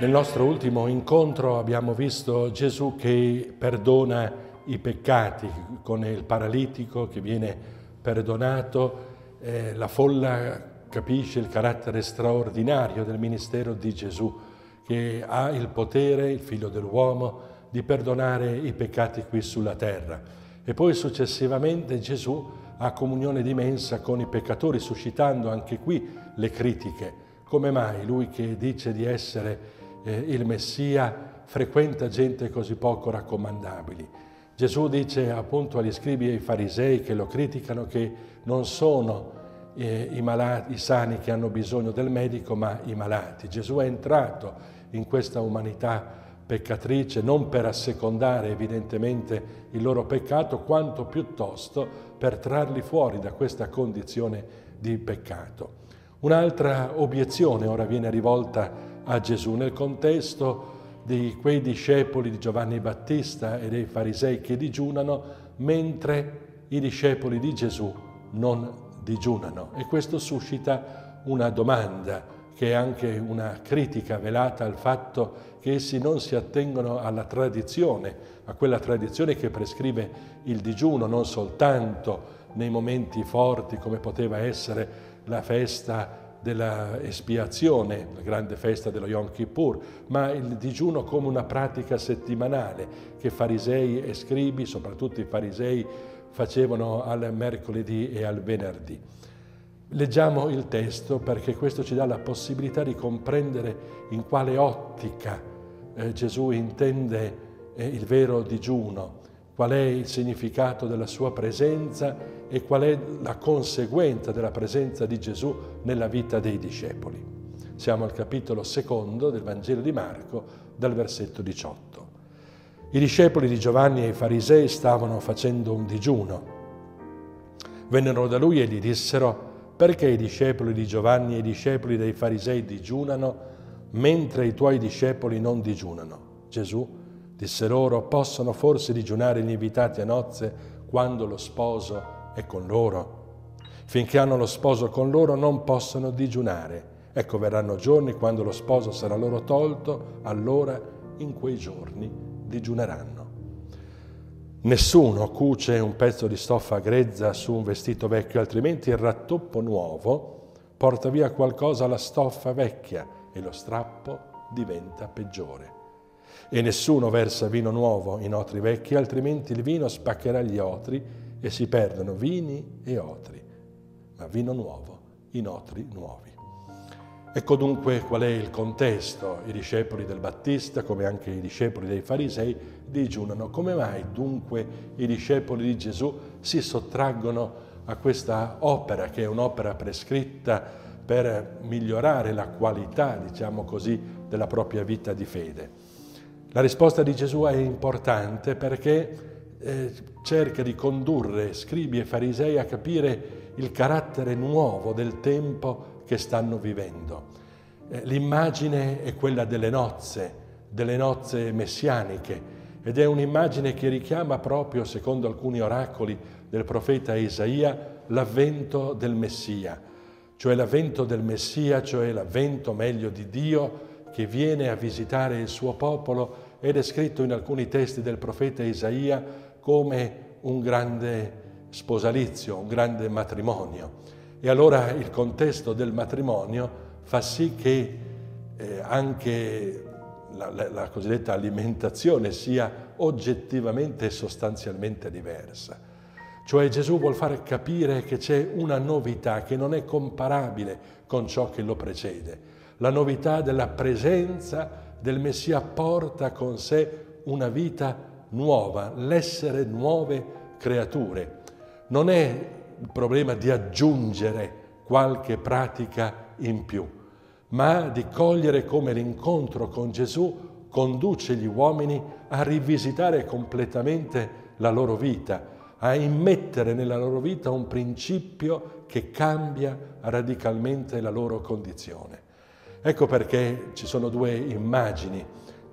Nel nostro ultimo incontro abbiamo visto Gesù che perdona i peccati con il paralitico che viene perdonato, eh, la folla capisce il carattere straordinario del ministero di Gesù che ha il potere, il figlio dell'uomo, di perdonare i peccati qui sulla terra. E poi successivamente Gesù ha comunione di mensa con i peccatori, suscitando anche qui le critiche. Come mai lui che dice di essere eh, il Messia frequenta gente così poco raccomandabili. Gesù dice appunto agli scribi e ai farisei che lo criticano che non sono eh, i, malati, i sani che hanno bisogno del medico, ma i malati. Gesù è entrato in questa umanità peccatrice non per assecondare evidentemente il loro peccato, quanto piuttosto per trarli fuori da questa condizione di peccato. Un'altra obiezione ora viene rivolta a Gesù nel contesto di quei discepoli di Giovanni Battista e dei farisei che digiunano mentre i discepoli di Gesù non digiunano. E questo suscita una domanda che è anche una critica velata al fatto che essi non si attengono alla tradizione, a quella tradizione che prescrive il digiuno non soltanto nei momenti forti come poteva essere la festa della espiazione, la grande festa dello Yom Kippur, ma il digiuno come una pratica settimanale che farisei e scribi, soprattutto i farisei, facevano al mercoledì e al venerdì. Leggiamo il testo perché questo ci dà la possibilità di comprendere in quale ottica eh, Gesù intende eh, il vero digiuno, qual è il significato della sua presenza e qual è la conseguenza della presenza di Gesù nella vita dei discepoli. Siamo al capitolo secondo del Vangelo di Marco, dal versetto 18. I discepoli di Giovanni e i farisei stavano facendo un digiuno. Vennero da lui e gli dissero, perché i discepoli di Giovanni e i discepoli dei farisei digiunano, mentre i tuoi discepoli non digiunano? Gesù Disse loro, possono forse digiunare gli invitati a nozze quando lo sposo è con loro? Finché hanno lo sposo con loro non possono digiunare. Ecco verranno giorni quando lo sposo sarà loro tolto, allora in quei giorni digiuneranno. Nessuno cuce un pezzo di stoffa grezza su un vestito vecchio, altrimenti il rattoppo nuovo porta via qualcosa alla stoffa vecchia e lo strappo diventa peggiore. E nessuno versa vino nuovo in otri vecchi, altrimenti il vino spaccherà gli otri e si perdono vini e otri, ma vino nuovo in otri nuovi. Ecco dunque qual è il contesto. I discepoli del Battista, come anche i discepoli dei Farisei, digiunano. Come mai dunque i discepoli di Gesù si sottraggono a questa opera, che è un'opera prescritta per migliorare la qualità, diciamo così, della propria vita di fede? La risposta di Gesù è importante perché eh, cerca di condurre scribi e farisei a capire il carattere nuovo del tempo che stanno vivendo. Eh, l'immagine è quella delle nozze, delle nozze messianiche ed è un'immagine che richiama proprio, secondo alcuni oracoli del profeta Isaia, l'avvento del Messia, cioè l'avvento del Messia, cioè l'avvento meglio di Dio che viene a visitare il suo popolo è scritto in alcuni testi del profeta Isaia come un grande sposalizio, un grande matrimonio. E allora il contesto del matrimonio fa sì che eh, anche la, la, la cosiddetta alimentazione sia oggettivamente e sostanzialmente diversa. Cioè Gesù vuol far capire che c'è una novità che non è comparabile con ciò che lo precede la novità della presenza del Messia porta con sé una vita nuova, l'essere nuove creature. Non è il problema di aggiungere qualche pratica in più, ma di cogliere come l'incontro con Gesù conduce gli uomini a rivisitare completamente la loro vita, a immettere nella loro vita un principio che cambia radicalmente la loro condizione. Ecco perché ci sono due immagini,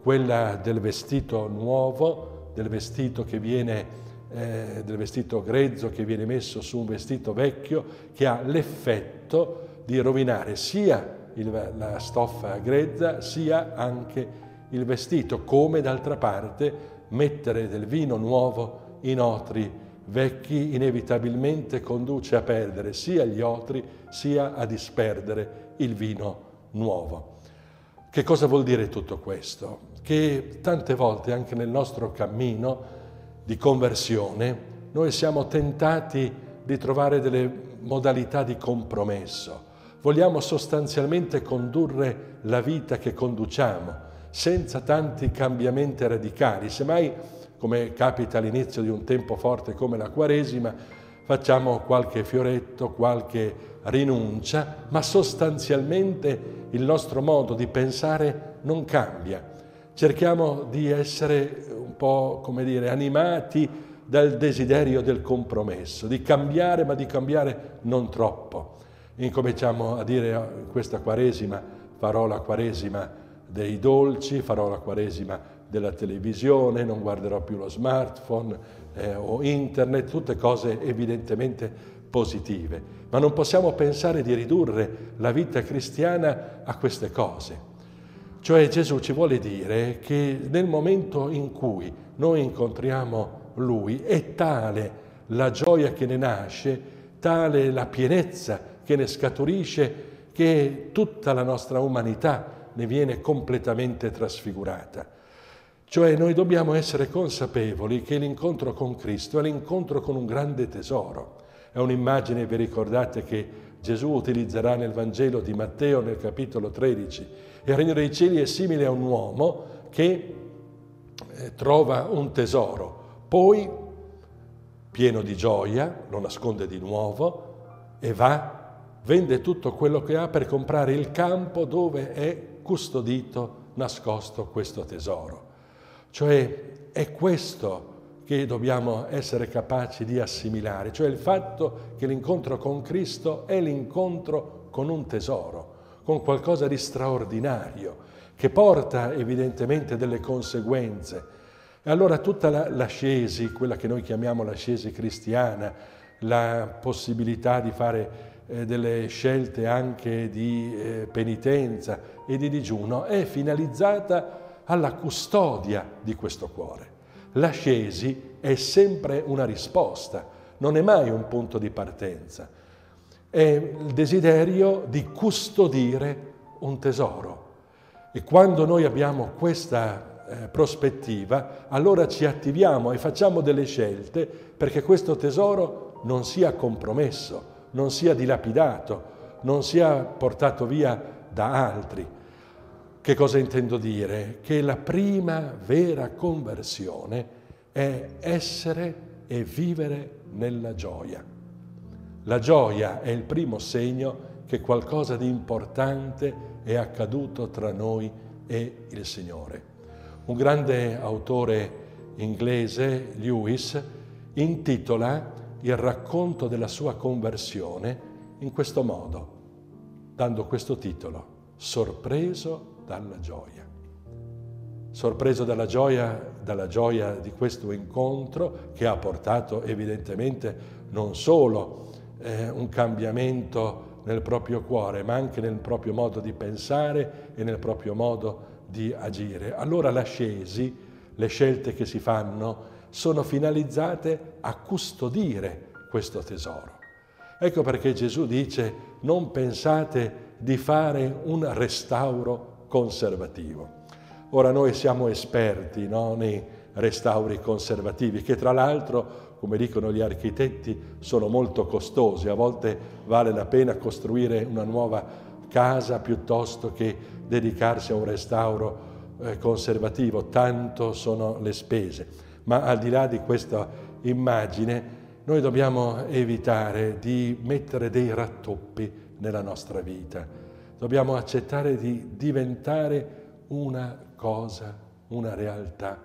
quella del vestito nuovo, del vestito che viene, eh, del vestito grezzo che viene messo su un vestito vecchio, che ha l'effetto di rovinare sia il, la stoffa grezza sia anche il vestito, come d'altra parte mettere del vino nuovo in otri vecchi inevitabilmente conduce a perdere sia gli otri sia a disperdere il vino nuovo. Che cosa vuol dire tutto questo? Che tante volte anche nel nostro cammino di conversione noi siamo tentati di trovare delle modalità di compromesso. Vogliamo sostanzialmente condurre la vita che conduciamo senza tanti cambiamenti radicali. Semmai, come capita all'inizio di un tempo forte come la Quaresima, facciamo qualche fioretto, qualche rinuncia, ma sostanzialmente il nostro modo di pensare non cambia. Cerchiamo di essere un po', come dire, animati dal desiderio del compromesso, di cambiare, ma di cambiare non troppo. Incominciamo a dire in oh, questa Quaresima, farò la Quaresima dei dolci, farò la Quaresima della televisione, non guarderò più lo smartphone eh, o internet, tutte cose evidentemente positive. Ma non possiamo pensare di ridurre la vita cristiana a queste cose. Cioè Gesù ci vuole dire che nel momento in cui noi incontriamo Lui è tale la gioia che ne nasce, tale la pienezza che ne scaturisce, che tutta la nostra umanità ne viene completamente trasfigurata. Cioè noi dobbiamo essere consapevoli che l'incontro con Cristo è l'incontro con un grande tesoro. È un'immagine, vi ricordate, che Gesù utilizzerà nel Vangelo di Matteo nel capitolo 13. Il regno dei cieli è simile a un uomo che eh, trova un tesoro, poi, pieno di gioia, lo nasconde di nuovo e va, vende tutto quello che ha per comprare il campo dove è custodito, nascosto questo tesoro. Cioè è questo che dobbiamo essere capaci di assimilare, cioè il fatto che l'incontro con Cristo è l'incontro con un tesoro, con qualcosa di straordinario, che porta evidentemente delle conseguenze. E allora tutta la, l'ascesi, quella che noi chiamiamo l'ascesi cristiana, la possibilità di fare eh, delle scelte anche di eh, penitenza e di digiuno è finalizzata alla custodia di questo cuore. L'ascesi è sempre una risposta, non è mai un punto di partenza. È il desiderio di custodire un tesoro. E quando noi abbiamo questa eh, prospettiva, allora ci attiviamo e facciamo delle scelte perché questo tesoro non sia compromesso, non sia dilapidato, non sia portato via da altri. Che cosa intendo dire? Che la prima vera conversione è essere e vivere nella gioia. La gioia è il primo segno che qualcosa di importante è accaduto tra noi e il Signore. Un grande autore inglese, Lewis, intitola il racconto della sua conversione in questo modo, dando questo titolo, Sorpreso dalla gioia. Sorpreso dalla gioia, dalla gioia di questo incontro che ha portato evidentemente non solo eh, un cambiamento nel proprio cuore, ma anche nel proprio modo di pensare e nel proprio modo di agire. Allora l'ascesi, le scelte che si fanno, sono finalizzate a custodire questo tesoro. Ecco perché Gesù dice non pensate di fare un restauro conservativo. Ora noi siamo esperti no, nei restauri conservativi che tra l'altro, come dicono gli architetti, sono molto costosi. A volte vale la pena costruire una nuova casa piuttosto che dedicarsi a un restauro eh, conservativo, tanto sono le spese ma al di là di questa immagine noi dobbiamo evitare di mettere dei rattoppi nella nostra vita. Dobbiamo accettare di diventare una cosa, una realtà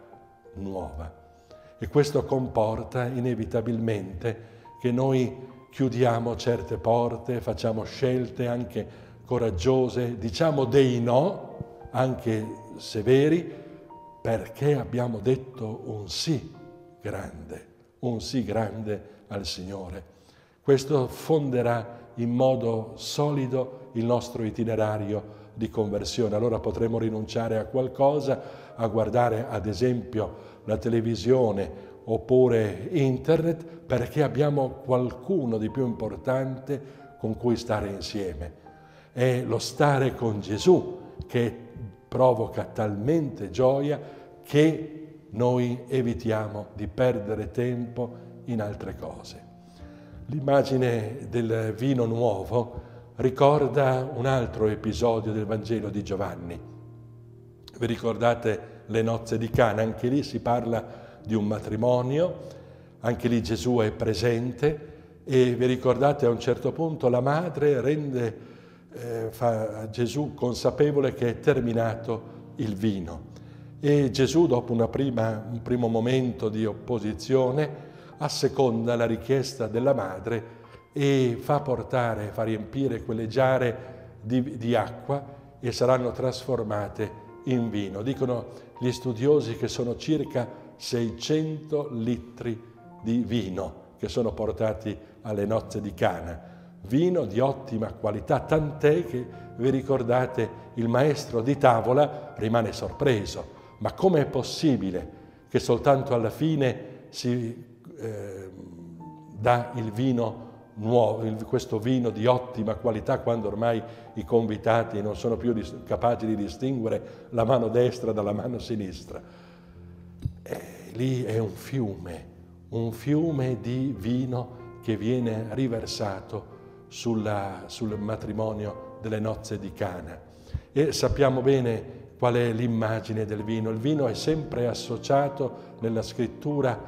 nuova. E questo comporta inevitabilmente che noi chiudiamo certe porte, facciamo scelte anche coraggiose, diciamo dei no, anche severi, perché abbiamo detto un sì grande, un sì grande al Signore. Questo fonderà in modo solido il nostro itinerario di conversione. Allora potremo rinunciare a qualcosa, a guardare ad esempio la televisione oppure internet perché abbiamo qualcuno di più importante con cui stare insieme. È lo stare con Gesù che provoca talmente gioia che noi evitiamo di perdere tempo in altre cose. L'immagine del vino nuovo ricorda un altro episodio del Vangelo di Giovanni. Vi ricordate le nozze di Cana? Anche lì si parla di un matrimonio, anche lì Gesù è presente e vi ricordate a un certo punto la madre rende eh, fa Gesù consapevole che è terminato il vino e Gesù dopo prima, un primo momento di opposizione asseconda la richiesta della madre e fa portare, fa riempire quelle giare di, di acqua e saranno trasformate in vino. Dicono gli studiosi che sono circa 600 litri di vino che sono portati alle nozze di Cana. Vino di ottima qualità, tant'è che vi ricordate il maestro di tavola rimane sorpreso. Ma com'è possibile che soltanto alla fine si eh, dà il vino nuovo, questo vino di ottima qualità quando ormai i convitati non sono più capaci di distinguere la mano destra dalla mano sinistra. E lì è un fiume, un fiume di vino che viene riversato sulla, sul matrimonio delle nozze di Cana. E sappiamo bene qual è l'immagine del vino. Il vino è sempre associato nella scrittura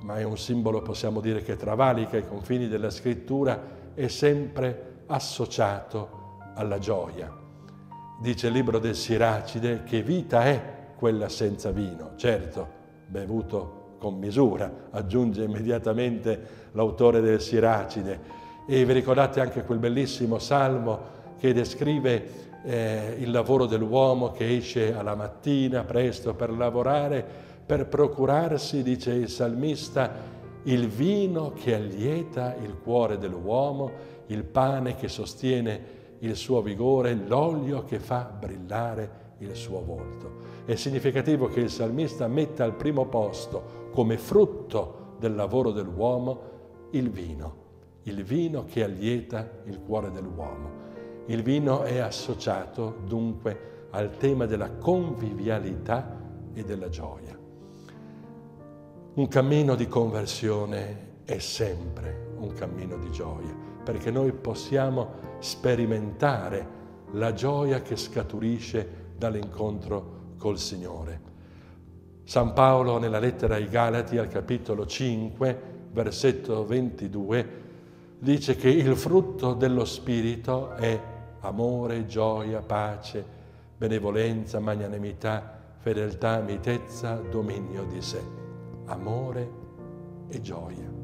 ma è un simbolo, possiamo dire, che travalica i confini della scrittura, è sempre associato alla gioia. Dice il libro del Siracide che vita è quella senza vino, certo, bevuto con misura, aggiunge immediatamente l'autore del Siracide. E vi ricordate anche quel bellissimo salmo che descrive eh, il lavoro dell'uomo che esce alla mattina presto per lavorare per procurarsi, dice il salmista, il vino che allieta il cuore dell'uomo, il pane che sostiene il suo vigore, l'olio che fa brillare il suo volto. È significativo che il salmista metta al primo posto come frutto del lavoro dell'uomo il vino, il vino che allieta il cuore dell'uomo. Il vino è associato dunque al tema della convivialità e della gioia. Un cammino di conversione è sempre un cammino di gioia, perché noi possiamo sperimentare la gioia che scaturisce dall'incontro col Signore. San Paolo nella lettera ai Galati al capitolo 5, versetto 22, dice che il frutto dello Spirito è amore, gioia, pace, benevolenza, magnanimità, fedeltà, mitezza, dominio di sé amore e gioia.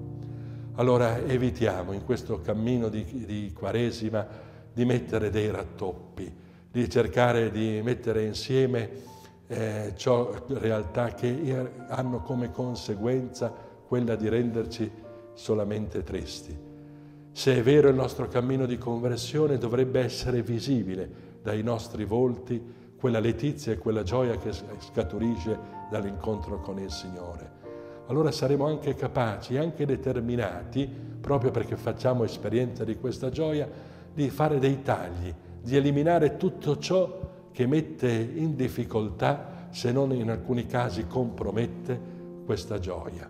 Allora evitiamo in questo cammino di, di Quaresima di mettere dei rattoppi, di cercare di mettere insieme eh, ciò, realtà che hanno come conseguenza quella di renderci solamente tristi. Se è vero il nostro cammino di conversione dovrebbe essere visibile dai nostri volti quella letizia e quella gioia che scaturisce dall'incontro con il Signore allora saremo anche capaci, anche determinati, proprio perché facciamo esperienza di questa gioia, di fare dei tagli, di eliminare tutto ciò che mette in difficoltà, se non in alcuni casi compromette, questa gioia.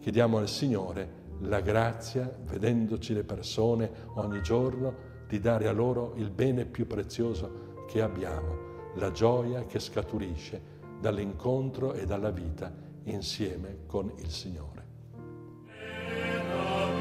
Chiediamo al Signore la grazia, vedendoci le persone ogni giorno, di dare a loro il bene più prezioso che abbiamo, la gioia che scaturisce dall'incontro e dalla vita insieme con il Signore. Ecco,